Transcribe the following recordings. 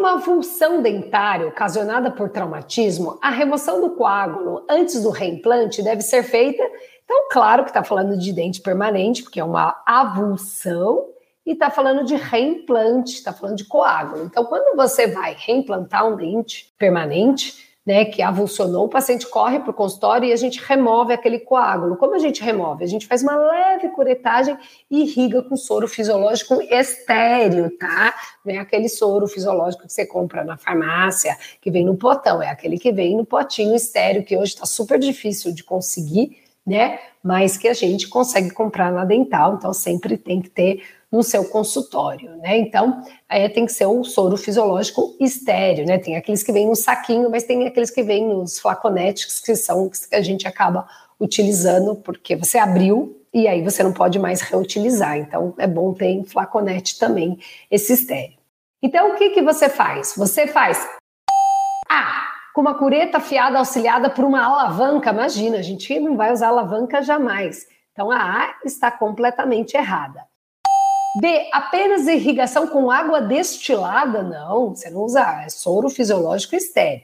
uma avulsão dentária ocasionada por traumatismo, a remoção do coágulo antes do reimplante deve ser feita. Então, claro que está falando de dente permanente, porque é uma avulsão, e está falando de reimplante, está falando de coágulo. Então, quando você vai reimplantar um dente permanente, né, que avulsionou, o paciente corre para o consultório e a gente remove aquele coágulo. Como a gente remove? A gente faz uma leve curetagem e irriga com soro fisiológico estéreo, tá? Não é aquele soro fisiológico que você compra na farmácia, que vem no potão, é aquele que vem no potinho estéreo, que hoje está super difícil de conseguir, né? Mas que a gente consegue comprar na dental, então sempre tem que ter no seu consultório, né? Então, aí tem que ser um soro fisiológico estéreo, né? Tem aqueles que vêm no saquinho, mas tem aqueles que vêm nos flaconetes, que são que a gente acaba utilizando porque você abriu e aí você não pode mais reutilizar. Então, é bom ter em flaconete também esse estéreo. Então, o que, que você faz? Você faz ah, com uma cureta afiada auxiliada por uma alavanca. Imagina, a gente não vai usar alavanca jamais. Então, a A está completamente errada. B, apenas irrigação com água destilada? Não, você não usa, é soro fisiológico estéreo.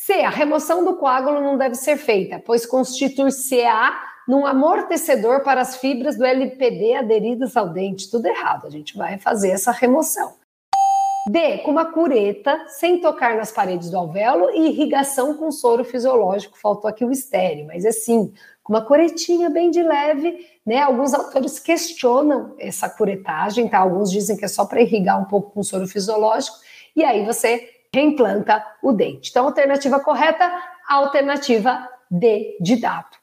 C, a remoção do coágulo não deve ser feita, pois constitui-se-á num amortecedor para as fibras do LPD aderidas ao dente. Tudo errado, a gente vai fazer essa remoção. D, com uma cureta, sem tocar nas paredes do alvéolo e irrigação com soro fisiológico. Faltou aqui o estéreo, mas é sim, com uma curetinha bem de leve, né? Alguns autores questionam essa curetagem, tá? Alguns dizem que é só para irrigar um pouco com soro fisiológico, e aí você reimplanta o dente. Então, alternativa correta, alternativa D de dado.